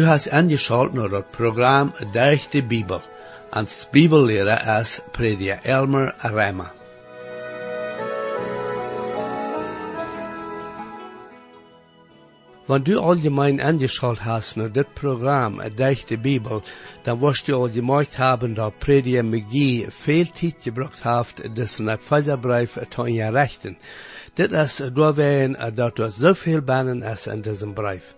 Du hast angeschaut naar het programma Durch de Bibel. Als Bibellehrer is prediker Elmer Rema. Wenn du allgemein angeschaut hast naar dit Programm Durch de Bibel, dann wirst du all gemerkt haben, dass Prediger McGee viel Zeit gebracht hat, das in Epheserbrief zu errichten. Dit is doorwegen dat er zoveel banen is in diesem brief.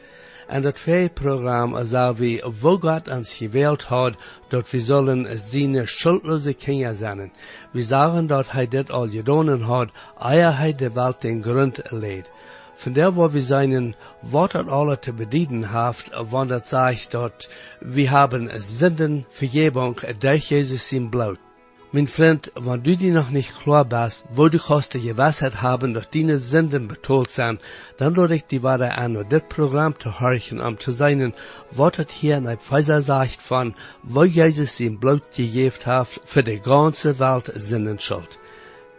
En dat programma zal we, wo Gott ons gewählt hat, dat we zullen seine schuldlose Kinder zijn. We sagen dat hij dit al gedaan hat, eer hij de Welt den Grund leed. Von der, wo wir seinen Wort alle zu bedienen haft, das sagt, dat wir haben Sünden, Vergebung, durch Jesus im Blut. Mein Freund, wenn du dir noch nicht klar bist, wo du kannst die Gewissheit haben, dass deine Sünden betont sind, dann lade ich die Ware an, und das Programm zu horchen, um zu sein, was hier in der Pfizer sagt von, wo Jesus ihm Blut gegeben hat, für die ganze Welt Sünden schuld.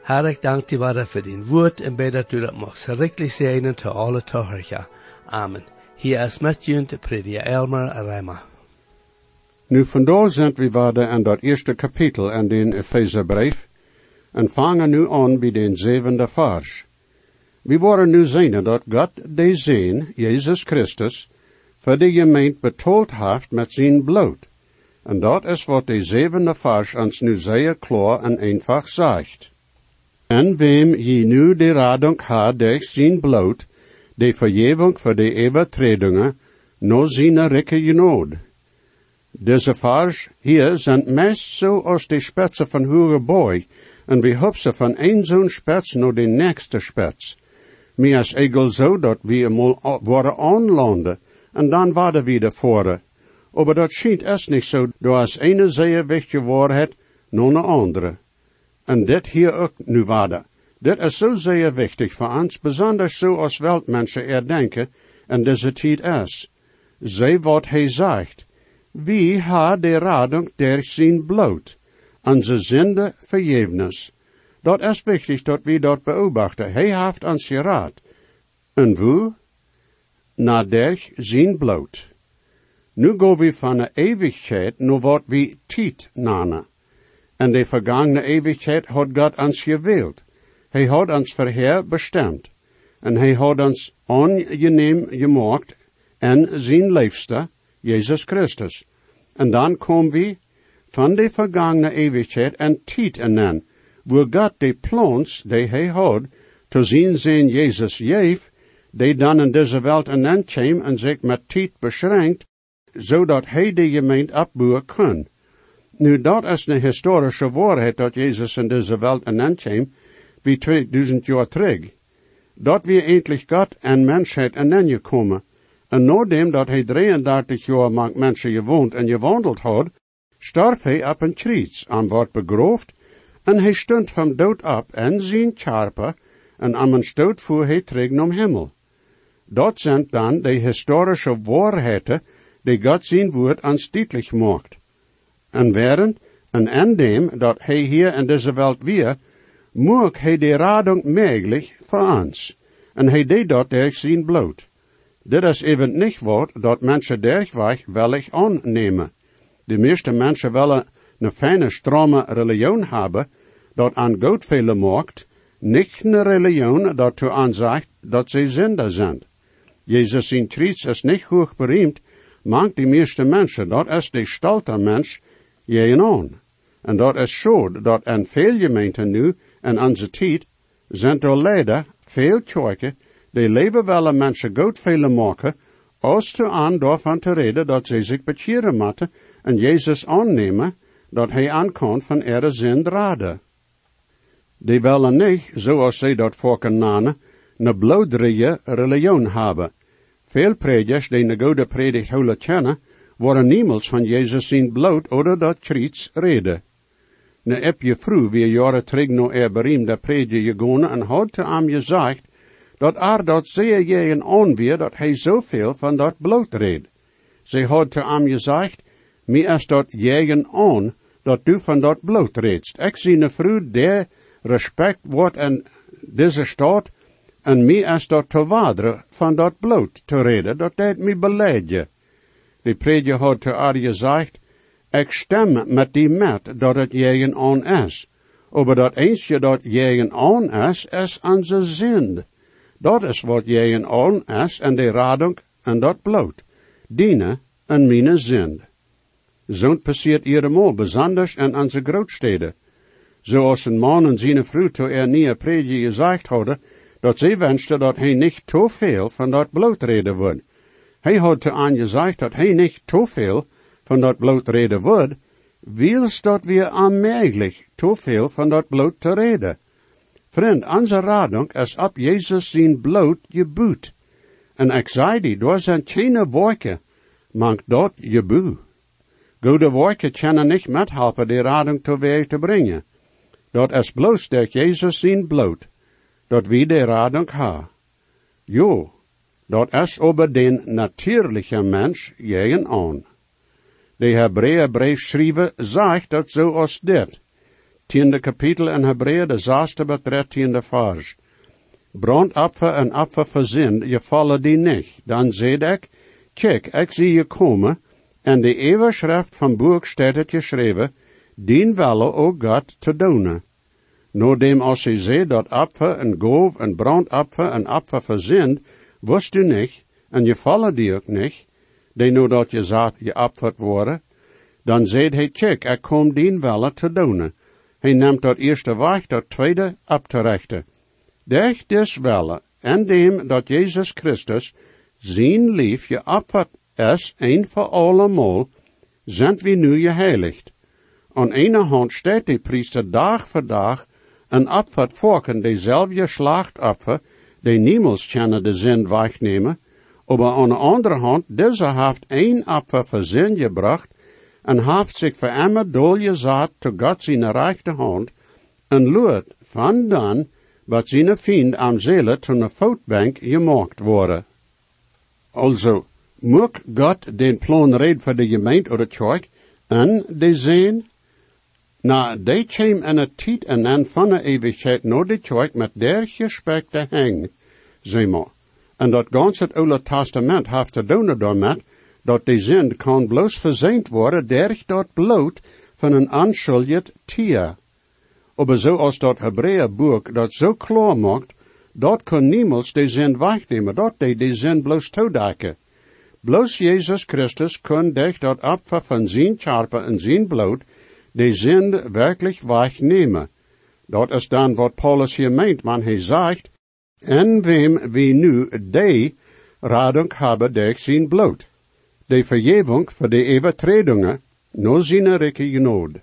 Herr, ich danke dir Ware für den Wort, und bete, dass du das machst, richtig sehen zu alle Zuhörer. Amen. Hier ist Matthew, der Prediger Elmer Reimer. Nu vandaar zijn we waarde aan dat eerste kapitel in den Epheserbrief en vangen nu aan bij den zevende vers. We worden nu zien dat God de zin, Jezus Christus, voor de gemeente betoeld heeft met zijn bloed. En dat is wat de zevende vers ons nu zeer klaar en eenvoudig zegt. En wem je nu de radung had durch zijn bloed, de vergeving voor de overtredingen, no zijn rikke genood. Deze vers hier zijn meest zo als de spitsen van hoge boy, en we hupsen van een zo'n spits naar de nächste spits. Mir is egel zo dat we eenmaal worden aanlanden, en dan we de voren. Maar dat schijnt es niet zo, door als ene zeer wichtige waarheid, naar een andere. En dit hier ook nu waarde. Dit is zo zeer wichtig voor ons, bijzonder zo als weltmensen er denken, en deze tijd is. Zij wat hij zegt, wie de radung der zijn bloot, onze zinde verjevnis. Dat is wichtig dat we dat beobachten. Hij heeft ons geraad. En wo? Na der zijn bloot. Nu gaan we van de eeuwigheid naar wat we tijd namen. En de vergangene eeuwigheid had God ons gewild. Hij had ons verheer bestemd. En hij had ons ongeneem gemaakt en zijn leefste, Jezus Christus. En dan komen we van de vergangene eeuwigheid en tijd en wo God de plans die hij had, te zien zijn Jezus jeef, die dan in deze wereld en dan kwam en zich met tijd beschränkt, zodat hij de gemeente opbouwen kan. Nu, dat is een historische waarheid dat Jezus in deze wereld en dan kwam, bij 2000 jaar terug. Dat we eindelijk God en mensheid en dan gekomen. En nadat dat hij 33 jaar met mensen gewoond en gewandeld had, starf hij op een kriets en wordt begroofd, en hij stond van dood op en zijn charpe, en aan een stoot voer hij terug naar hemel. Dat zijn dan de historische waarheden die God zijn woord ons duidelijk maakt. En während en en dem dat hij hier in deze wereld weer, maakt hij de radung mogelijk voor ons. En hij deed dat door zijn bloed. Dit is even niet wat dat mensen dergweg wellig aannemen. De meeste mensen willen een fijne, strome religion hebben, dat aan God vele maakt, niet een religion dat u aanzegt dat ze zinder zijn. Jezus in Kriets is niet hoog bereimd, maakt de meeste mensen, dat is de stolte mens, je aan. En dat is zo dat in veel gemeenten nu, in onze tijd, zijn leider veel de leven willen mensen goed veel maken, als te aan daarvan te reden dat ze zich bekeren moeten en Jezus aannemen, dat hij aankomt van er zin raden. Die willen niet, zoals zij dat voorken nanen, een bloedrige religion hebben. Veel predikers die een goede predikt houden kennen, worden niemals van Jezus zijn bloed oder dat kriets reden. Ne heb je vroeg weer jaren terug naar er bereimde prediker gegaan en had te aan je gezegd, dat er dat je een onweer dat hij zoveel van dat bloot reed. Ze had te hem gezegd, mi is dat jegen on, dat du van dat bloot redst. Ik zie ne vroeg der respect wordt in deze stad, en mi is dat te waderen van dat bloot te reden, dat deed mi beleidje. De prediker had te haar gezegd, ik stem met die met dat het jegen on is. Aber dat eens je dat jegen on is, is onze zin. Dat is wat jegen on is en de radung en dat bloot. Diene en mine zin. Zo'n passiert iedemaal, besonders in onze grootsteden. Zoals een man en zijn vrouw to er nie prediker gezegd hadden, dat zij wenste dat hij niet te veel van dat bloot reden wordt. Hij had te aan gezegd dat hij niet te veel van dat bloot reden wordt, wils dat we aanmerkelijk te veel van dat bloot te reden. Vriend, onze radung is op Jezus zijn bloot je boet. En ik zei die, door zijn geen woorden, mank dat je boe. Goede woorden kunnen niet methelpen die radung teweeg te brengen. Dat is bloos dat Jezus zijn bloot, dat wie de radung ha. Jo, dat is over den natuurlijke mens jegen aan. De Hebreeënbrief schrijven zegt dat zoals dit. Tiende kapitel in Hebreeën, de zesde bet tiende vers. Brandapfer en apfer verzind, je vallen die niet. Dan zei ik, kijk, ik zie je komen, en de eeuwige schrift van boek staat het geschreven, dien welle o God te doen. Noordem als je zei dat apfer en goof en brandapfer en apfer verzind, wist u niet, en je vallen die ook niet, die nu dat je zat je opvat worden, dan zei hij, check, ik kom dien welle te doen. Hij neemt dat eerste weg, dat tweede op te rechten. Dech des welle, en dem dat Jezus Christus zijn lief je opvat is, een voor allemaal, zijn we nu je heiligt. Aan ene hand staat de priester dag voor dag een opvat volken dezelfde slachtopfer, die niemals kennen de zin wegnemen, aber aan de andere hand, deze heeft een Opfer voor zin gebracht en heeft zich voor immer dolgezet tot God zijn rechte hand en luid van dan wat zijn vriend am zele tot een voetbank gemaakt worden. Also, moet God den plan red voor de gemeente of de kerk en de zin? Nou, die kwam in een tijd en dan van de eeuwigheid naar de kerk met der gesprek te hang, zeg maar. En dat ganse het Oude Testament heeft te doen daarmee dat de zin kan bloos verzeind worden durch dat bloot van een aanschuldigd tier. Maar zoals dat boek dat zo klaar maakt, dat kan niemals de zin wegnemen, dat de de zin bloos toedekken. Bloos Jezus Christus kon durch dat Opfer van zijn charpe en zijn bloot de zin werkelijk wegnemen. Dat is dan wat Paulus hier meint, man hij zegt, en wem wie nu de radung hebben durch zijn bloot. De verjeving voor de overtredingen, no rikke genode.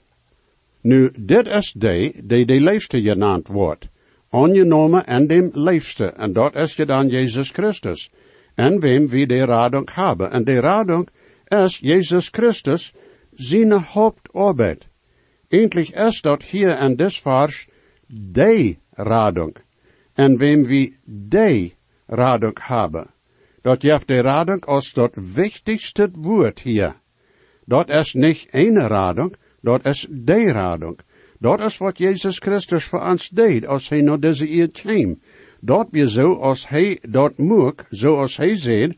Nu, dit is de, die de leefste genaamd wordt. Ongenomen en dem leefste, en dat is je dan Jezus Christus. En wem wie de radung hebben. En de radung is Jezus Christus, zijn hoofdarbeid. Eindelijk is dat hier en des vers de radung en wem wie de radung hebben. Dat jeft de radung als dat wichtigste woord hier. Dat is niet een radung, dat is de radung. Dat is wat Jezus Christus voor ons deed als hij naar deze eeuw kwam. Dat we zo als hij dat moek, zoals hij zei,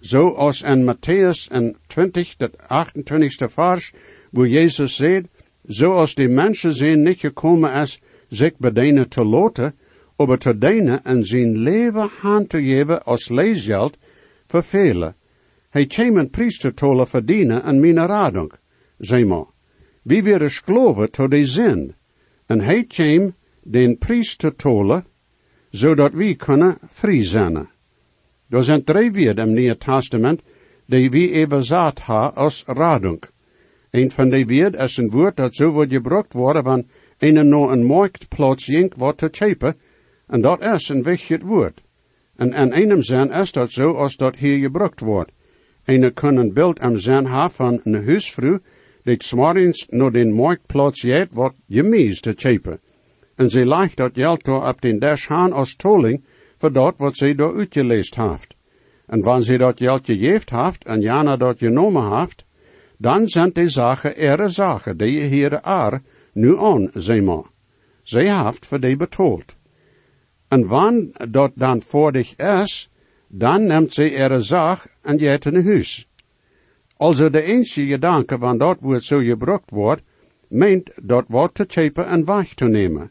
zoals in Matthäus 20, dat 28 vers, wo Jezus zei, zoals die mensen zijn niet gekomen is, zich bedienen te loten, aber te dienen en zijn leven hand te geven als leesgeld voor velen. Hij kwam een priestertolle verdienen en mijn radung, zeg maar. Wie weer geloven tot de zin. En hij kwam den priestertolle, zodat we kunnen vrij zijn. Er zijn drie woorden im Nieuwe Testament, die we even zat ha als radung. Een van die woorden is een woord dat zo wordt gebruikt worden van een no een marktplaats jink wordt te chepen, en dat is een wichtig woord. En in einem zin is dat zo als dat hier gebruikt wordt. En kan een beeld am zin ha van een huisvrouw, die s'morgens naar den marktplaats jet wat gemies te chepen. En ze leicht dat geld door op den dash haan als tolling voor dat wat ze door uitgeleest heeft. En wanneer ze dat geld heeft en jana dat genomen heeft, dan zijn die zaken ere zaken die je hier are nu aan, zeg maar. Zij heeft voor die betaald. En wanneer dat dan voor dich is, dan neemt ze ihre en gaat in huis. Also de enige gedanke van dat woord zo gebruikt wordt, meent dat woord te chepen en weg te nemen.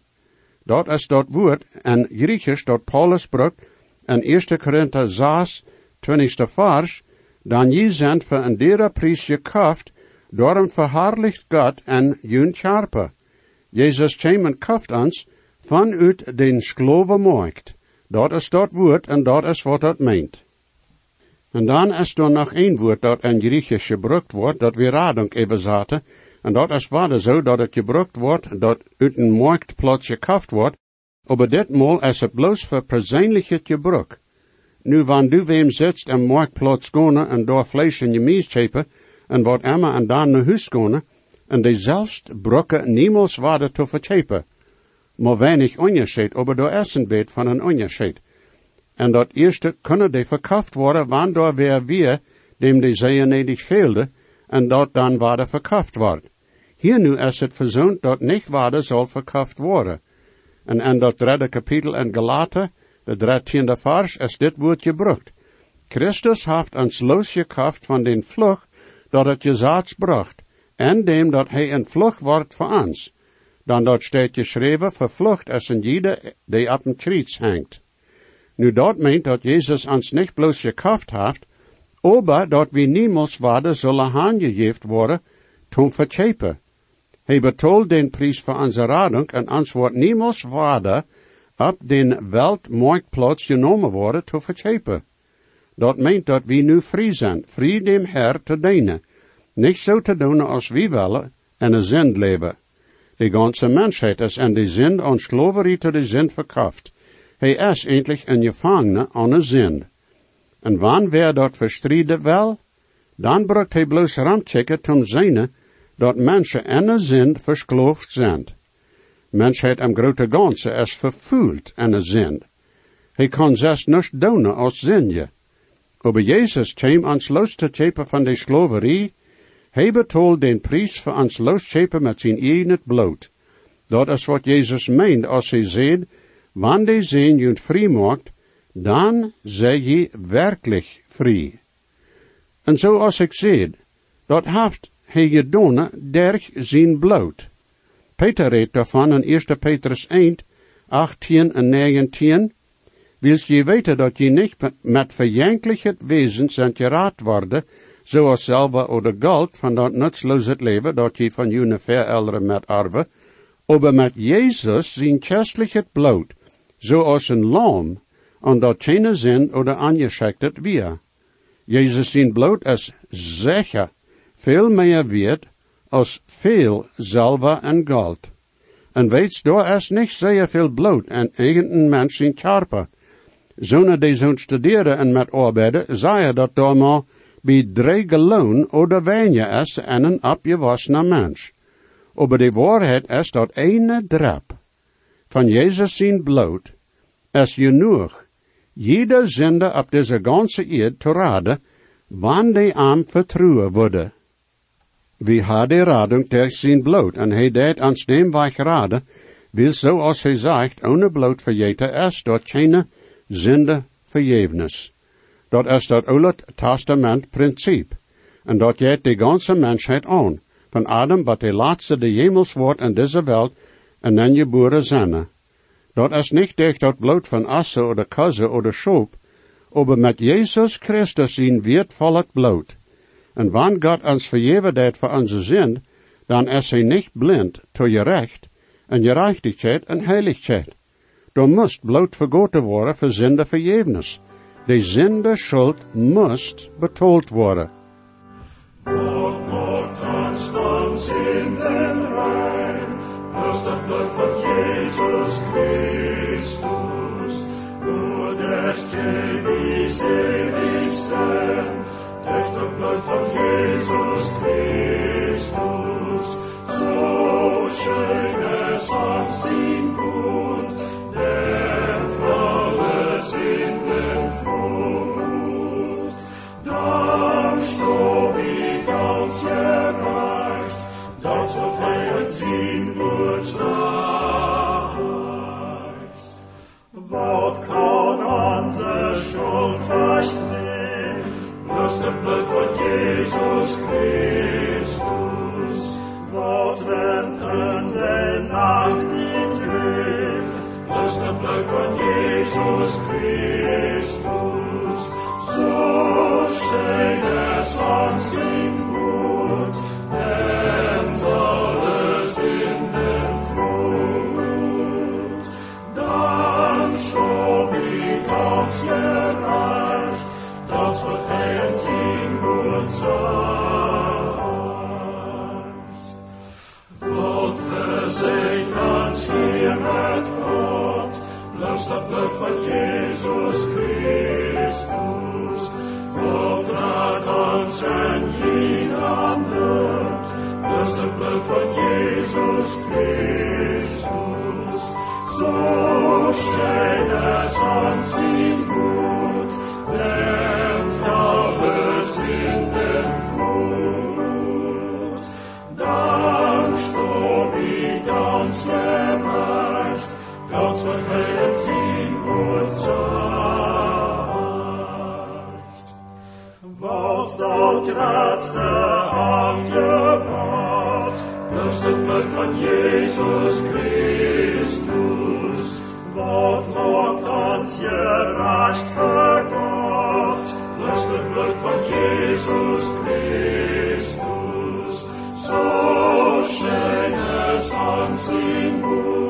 Dat is dat woord en Griechisch dat Paulus bruikt in 1 Korinther 6, 20 vers, dan je zijn voor een dere prijs gekocht, hem verhaarlicht God en jun charpe. Jezus kwam en kocht ons vanuit den markt. Dat is dat woord en dat is wat dat meent. En dan is er nog één woord dat in Griechisch gebruikt wordt, dat we radung even zaten, en dat is waar zo dat het gebruikt wordt, dat uit een marktplaats gekauft wordt, aber ditmaal is het bloos voor persoonlijke gebruik. Nu, wanneer du wem zit en marktplaats gaan en door vlees en je mies chepen, en wat Emma en dan naar huis gaan, en die zelfs brokken niemals waarde te verchepen. Maar weinig onderscheid, aber door essen beet van een onderscheid. En dat eerste kunnen die verkauft worden, wanneer weer weer, dem die zeeën nedig veelde, en dat dan waarde verkauft wordt. Hier nu is het verzoend dat niet waarde zal verkauft worden. En in dat derde kapitel in Galaten, de dertiende vers, is dit woord gebruikt. Christus heeft ons losgekaft van den vlucht dat het je bracht, en dem dat hij een vlucht wordt voor ons. Dan dat staat geschreven, vervlucht is een jede die op een kriets hangt. Nu dat meent dat Jezus ons niet bloos gekaft heeft, aber dat we niemals waarde zullen aangegeven worden, toen verchepen. Hij betoelt den prijs voor onze radung en ons wordt niemals waarde op den weltmarktplaats genomen worden te verchepen. Dat meent dat we nu vrij zijn, vrij dem Herr te dienen. Niet zo te doen als we willen en een zin leven. De ganze mensheid is in de zin en slaverie te de zin verkauft. Hij is eindelijk een gevangene aan een zin. En wanneer dat verstrieden wel, dan brukt hij bloos ramchecken tom zijne dat mensen in een zin verskloofd zijn. Mensheid am grote ganse is vervoeld in een zin. Hij kan zes niet doen als zinje. Aber Jezus kwam ons los te chepen van de slaverie, hij betoelt den prijs voor ons losschepen met zijn eigen bloed. Dat is wat Jezus meent als hij zegt, wanneer zin je vrij maakt, dan zij je werkelijk vrij. En zoals ik zei, dat heeft hij gedaan durch zijn bloed. Peter redt daarvan in 1 Petrus 1, 18 en 19, Wils je weten dat je niet met verjankelijk wezen zijn geraad worden, zoals zilver oder goud van dat nutsloze leven dat je van jullie verelderen met arven, aber met Jezus zijn het bloed, zoals een lam, en dat geen zin oder angeschektet weer. Jezus zijn bloed is zeker veel meer waard als veel zilver en goud. En weet, daar is niet zeer veel bloed en eigen mens zijn charper. Zonder die zo'n studeren en met arbeiden, zei dat daar maar bij drie geloon oder weniger is en een opgewassene mens. Aber de waarheid is dat ene drap van Jezus zijn bloed is genoeg. Jeder zinde op deze ganze eerd te raden, wanneer aan vertrouwen worden. Wie had de radung ter zijn bloed, en hij deed ons neem wij raden, wil zoals hij zegt, ohne bloed vergeten is, dat geen zinde verjevnis. Dat is dat Oude Testament principe. En dat jeet de ganze mensheid aan. Van Adam wat de laatste de hemels wordt in deze wereld en dan je boeren zijn. Dat is niet durch dat bloed van asse oder kaze oder schoop, aber met Jezus Christus zijn wertvollet bloed. En wanneer God ons vergeven voor onze zin, dan is hij niet blind to je recht, en je rechtigheid en heiligheid. Dan moest bloed vergoten worden voor zinde verjevnis. De zinde schuld moest betoeld worden. Dat bloed van Jezus Christus. God raadt ons en geen nood, bloos dat bloed van Jezus Christus. So schön es uns in Was dort letzte Angebot, bloß das Blut von Jesus Christus, wat macht uns gerecht für Gott, bloß das Blut von Jesus Christus, so schön es uns in Gut,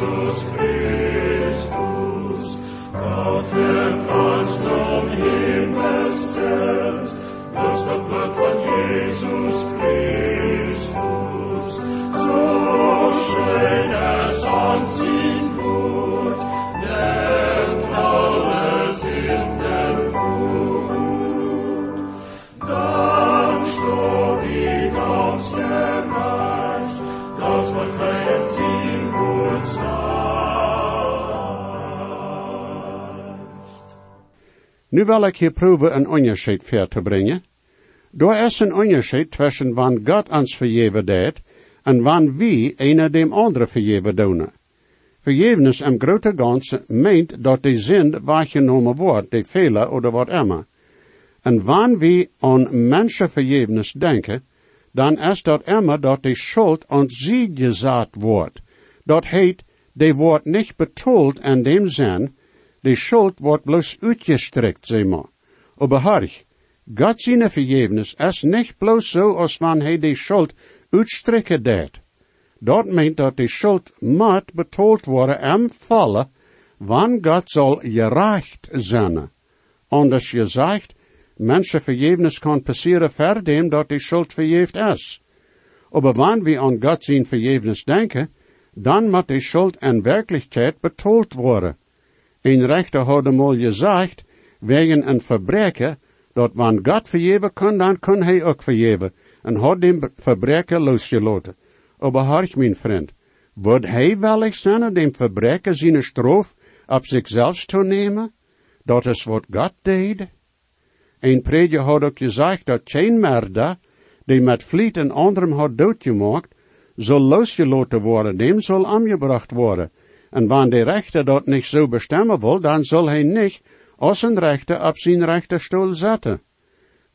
Jesus Nu wil ik hier proeven een onderscheid ver te brengen. Door is een onderscheid tussen wanneer God ons vergeven deed en wanneer wie een dem andere vergeven doen. Vergevenis im grote ganze meint dat de zin waargenomen wordt, de fehler oder wat immer. En wanneer we aan mensen vergevenis denken, dan is dat immer dat de schuld aan wordt. Dat heet, de wordt niet betoeld in dem zin, de schuld wordt bloos uitgestrekt, zeg maar. Aber God zijn vergevenis is niet bloos zo als wanneer hij de schuld uitstrekken deed. Dat meent dat de schuld moet betoeld worden en vallen, wanneer God zal gerecht zijn. Anders gezegd, mensen vergevenis kan passeren verdem dat de schuld vergeeft is. Aber wanneer we aan God zijn vergevenis denken, dan moet de schuld in werkelijkheid betoeld worden. Een rechter had mal gezegd, wegen een verbreker, dat wanneer God vergeven kan, dan kan hij ook vergeven, en had dem verbreker losgelaten. Aber mijn vriend, wordt hij wellig zijn dem verbreker zijn stroof op zichzelf te nemen? Dat is wat God deed. Een prediker had ook gezegd dat geen merda, die met vliet en anderen had doodgemaakt, zal losgelaten worden, dem zal aangebracht worden. En wanneer de rechter dat niet zo bestemmen wil, dan zal hij niet als een rechter op zijn rechterstoel zetten.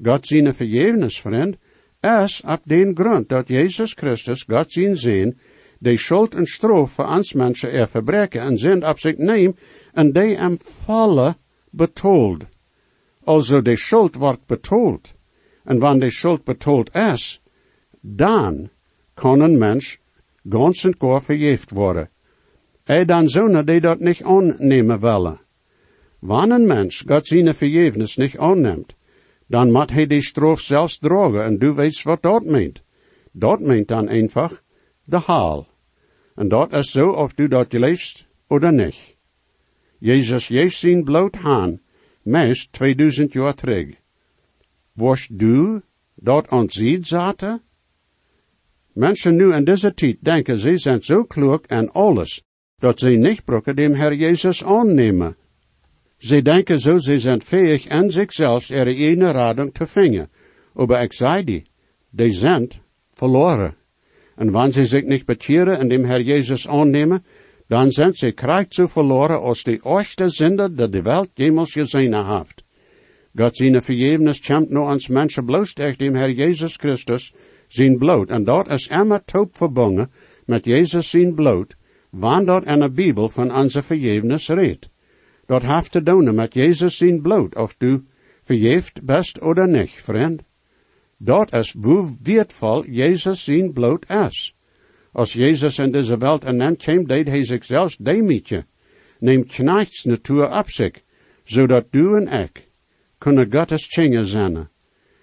God zijn vergevenis, vriend, is op den grond dat Jezus Christus, God zijn zin, de schuld en stroof voor ons mensen er verbreken en zin op zich neem, en die hem vallen betoeld. Also de schuld wordt betoeld. En wanneer de schuld betoeld is, dan kan een mens ganz en gar vergeeft worden. Hij dan zonen die dat niet aannemen willen. Wanneer een mens God zijn vergevenis niet aanneemt, dan moet hij die stroof zelfs dragen en du weet wat dat meent. Dat meent dan einfach de haal. En dat is zo of du dat leest oder niet. Jezus heeft zijn bloot haan, meest 2000 jaar terug. Was du dat aan ziet zaten? Mensen nu in deze tijd denken ze zijn zo klug en alles, dat ze niet brokken dem Herr Jezus aannemen. Ze denken zo, ze zijn fähig en zichzelf ihre ene radung te vingen. Aber zei die, die zijn verloren. En wanneer ze zich niet bekeren en dem Herr Jezus aannemen, dan zijn ze krijgt zo verloren als de erste zinde dat de Welt jemals gezien heeft. God zijn vergevenis komt nu ans mensen bloos durch dem Herr Jezus Christus zijn bloot. En dat is immer taub verbonden met Jezus zijn bloot, wanneer in de Bibel van onze vergevenis redt. Dat heeft te doen met Jezus zijn bloot, of du vergeeft best oder niet, vriend. Dat is hoe wertvol Jezus zijn bloot is. Als Jezus in deze Welt en dan kwam, deed hij zichzelf demetje. Neemt knechts natuur op zich, zodat du en ik kunnen Gottes Tjinger zijn.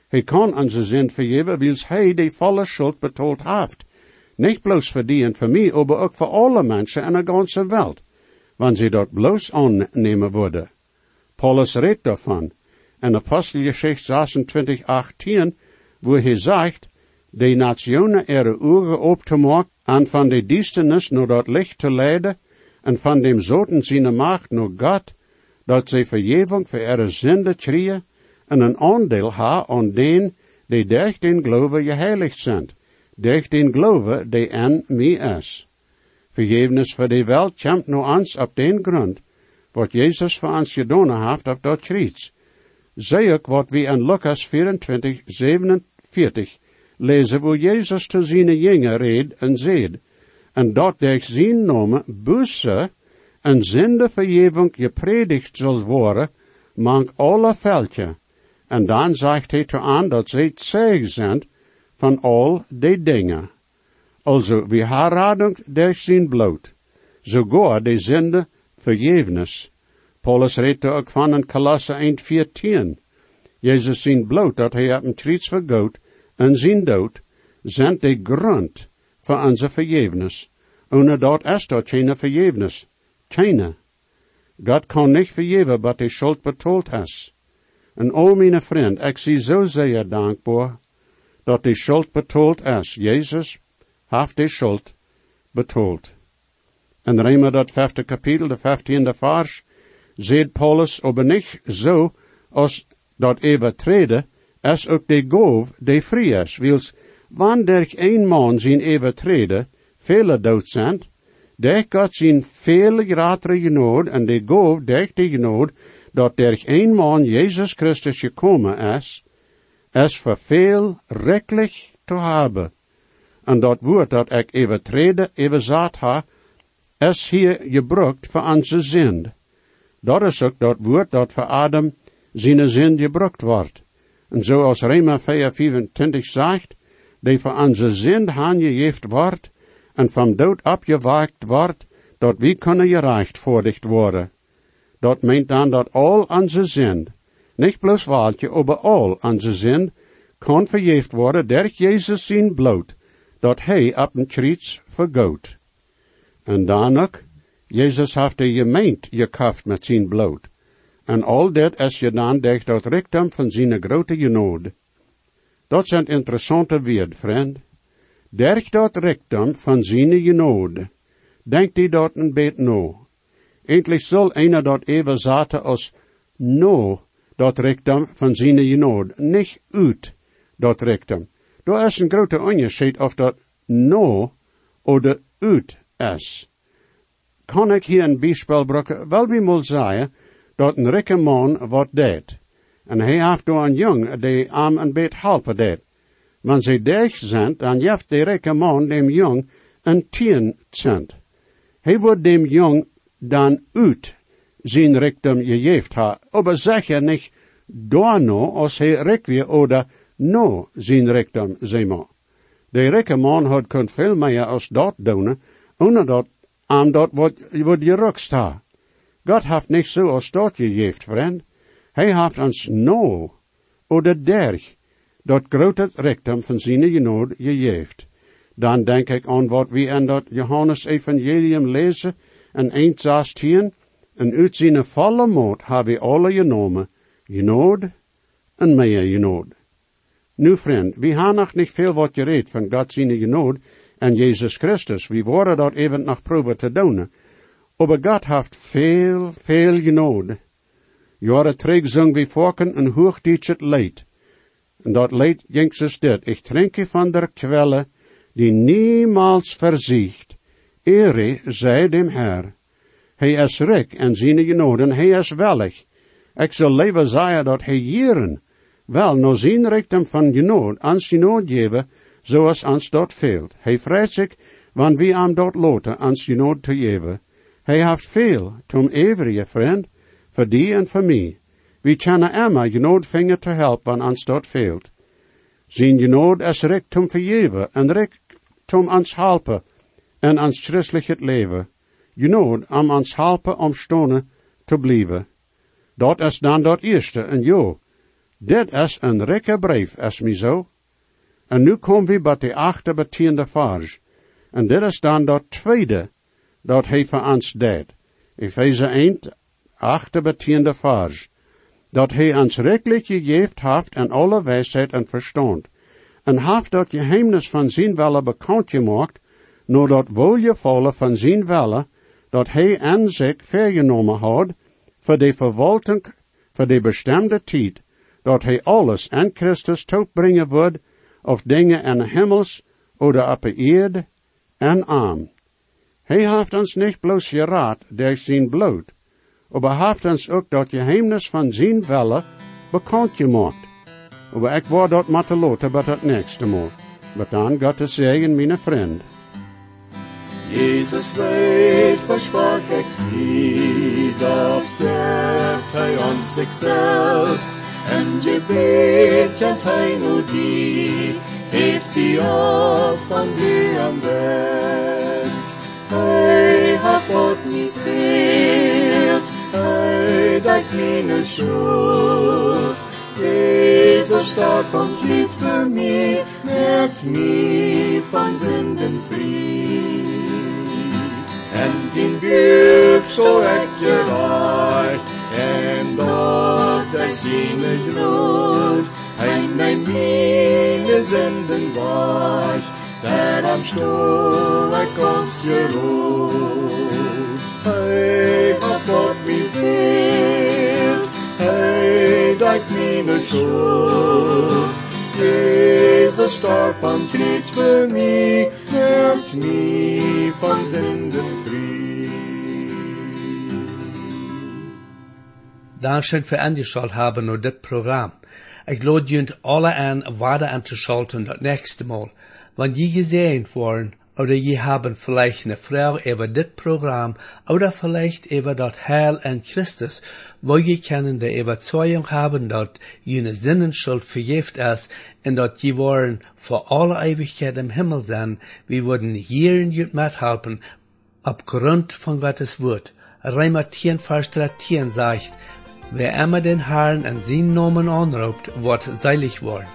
Hij kan onze zin vergeven, wils hij de volle schuld betoeld heeft. Niet bloos voor die en voor mij, maar ook voor alle mensen in de ganze Welt, wanneer ze dat bloos aannemen worden. Paulus redt daarvan. In Apostelgeschichte 26, 18, wo hij zegt, de nationen ihre ogen op te maken, en van de duisternis naar dat licht te leiden, en van dem zoten zijn macht naar God, dat ze vergeving voor ihre zonde krieën, en een aandeel ha aan den, die durch den Glaube geheiligd zijn, durch den Glaube, die en mij is. Vergevenis voor de Welt komt nu ons op den grond, wat Jezus voor ons gedaan heeft op dat kruis. Zie ik wat we in Lucas 24, 47 lezen, wo Jezus te zijn jongen reed en zeed, en dat durch zijn naam busse en vergeving gepredigt zal worden, mank alle veldje. En dan zegt hij te aan dat zij zeeg zijn van al die dingen. Also, we herradung durch zijn bloed. Sogar de zinde vergevenis. Paulus redt ook van in Kolosse 1,14. Jezus zijn bloed dat hij op een kruis vergoot en zijn dood, zijn de grond voor onze vergevenis. Ohne dat is dat geen vergevenis. Keine. God kan niet vergeven wat hij schuld betoeld is. En o mijn vriend, ik zie zo zeer dankbaar dat de schuld betoeld is. Jezus heeft de schuld betoeld. En Rema dat vijfde kapitel, de vijftiende vers, zegt Paulus, niet zo als dat overtreden, is ook de gove de vrij is. Wils, wanneer een man zijn overtreden, vele dood zijn, der God zijn vele gratere genood, en de gove der de genood, dat der een man Jezus Christus gekomen is, is voor veel rechtlich te hebben. En dat woord dat ik overtreden, overzaad ha, is hier gebruikt voor onze zin. Dat is ook dat woord dat voor Adam zijn zin gebruikt wordt. En zoals Rema 4, 25 zegt, die voor onze zin aangegeven wordt, en van dood opgewaakt wordt, dat wie kunnen gereicht voordicht worden. Dat meint dan dat al onze zin, niet bloos waaltje, aber al onze zin, kan vergeefd worden durch Jezus zijn bloed, dat hij op een kruis vergoot. En dan ook, Jezus heeft de gemeent gekaft met zijn bloed. En al dit is gedaan durch dat rikdom van zijn grote genood. Dat zijn interessante woord, vriend. Durch dat rikdom van zijn genood. Denkt die dat een beetje no. Eindelijk zal einer dat even zaten als no dat rikdom van zijn genood, niet uit dat rikdom. Daar is een grote onderscheid of dat no oder uit is. Kan ik hier een bijspel brukken? Wel, wie moet zeggen dat een rijke man wat. En hij heeft door een jong die aan een beetje helpen deed. Wanneer ze deeg zijn, dan geeft de rijke dem jong een tien cent. Hij wordt dem jong dan uit zijn rijkdom gegeven ha. Aber zeg je niet no als rijk weer oder no rijkdom, zeg maar. De rijke man had kon veel meer als dat doen, ohne dat aan dat wat, wat je rukst ha. God heeft niet zo als dat gegeven, vriend. Hij heeft ons no, oder derg, dat grote rijkdom van zijn genood gegeven. Dan denk ik aan wat we in dat Johannes evangelium lezen, en 1 16, en uit zijn volle moed hebben we alle genomen, genood en meer genood. Nu, vriend, we hebben nog niet veel wat gereed van God zijn genade en Jezus Christus. We worden dat even nog proeven te doen. Maar God heeft veel, veel genade. Jaren terug zong we vorken een hoogdienst het leid. En dat leid jinks dit. Ik drinke van der kwelle, die niemals verzicht. Ere zij dem Herr. Hij is rijk en zijn genoden, hij is wellig. Ik zal leven zeggen dat hij jaren, wel, no zijn rijkdom van genood, ans genood geven, zoals ans dat veelt. Hij vreest zich, want wie am dat loten, ans genood te geven. Hij heeft veel, tom every vriend, voor die en voor mij. We kunnen immer genood vinger te helpen, ans dat veelt. Zijn genood is rijk tom vergeven, en rijk tom ans helpen, en ans christelijk leven. Genood om ans helpen om stonen te blijven. Dat is dan dat eerste, en jo, dit is een rijke brief, is me zo. En nu komen we bij de achte betiende vers. En dit is dan dat tweede, dat hij voor ons deed. Efeze 1, achte betiende vers. Dat hij ons rechtelijk gegeven heeft en alle wijsheid en verstand. En heeft dat geheimnis van zijn welle bekend gemaakt, door dat woljevolle van zijn welle, dat hij aan zich vergenomen had, voor de verwalting, voor de bestemde tijd, dat hij alles en Christus toebrengen wordt, of dingen in hemels, oder op de eerde en aan. Hij heeft ons niet bloos geraad door zijn bloed, maar heeft ons ook dat geheimnis van zijn welle bekend gemaakt. Maar ik word dat matelote bij het nächste. Maar dan gaat het zeggen, mijn vriend. Jesus weet, versprach ik zie, dat geeft hij ons zichzelf. En je weet en hij nu die, heeft die op van die am best. Hij hat God niet veert, hij dat meine schuld. Jezus starb und litt für mich, merkt mich von Sünden frei. En zijn buik zo echt gereicht, en dat hij zijn gloed, hij mijn mine zenden was, daar am stoel ik ons gerood. Hij hat God mich veert, hij dat mine schuld, Starb am Kreuz für mich, nimmt mich von Sünden frei. Dankeschön für angeschaut haben und das Programm. Ich lade junt alle an, weiter anzuschalten das nächste Mal. Wenn die gesehen worden, oder je haben vielleicht eine Frau über das Programm, oder vielleicht über das Heil an Christus, wo je können der Überzeugung haben, dass jene Sinnenschuld vergift ist, und dass je wollen vor alle Ewigkeit im Himmel sein, wir würden hier in jut mithelfen, aufgrund von Gottes Wort. Reimer 10, Vers 13 sagt, wer immer den Herrn an seinen Namen anruft, wird seilig worden.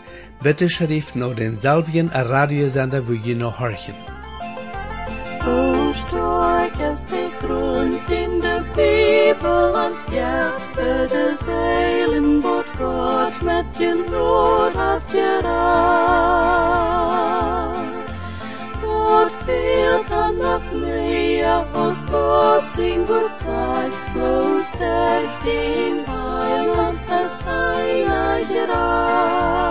Bitte schrift nur den selben Radiosender, wo je noch horchen. rond in de people als Jeppe de zeilen wordt God met je brood had geraakt. Wat veel dan nog meer als God zijn wordt zijn, wo sterk den Heiland, das Heilige Rat.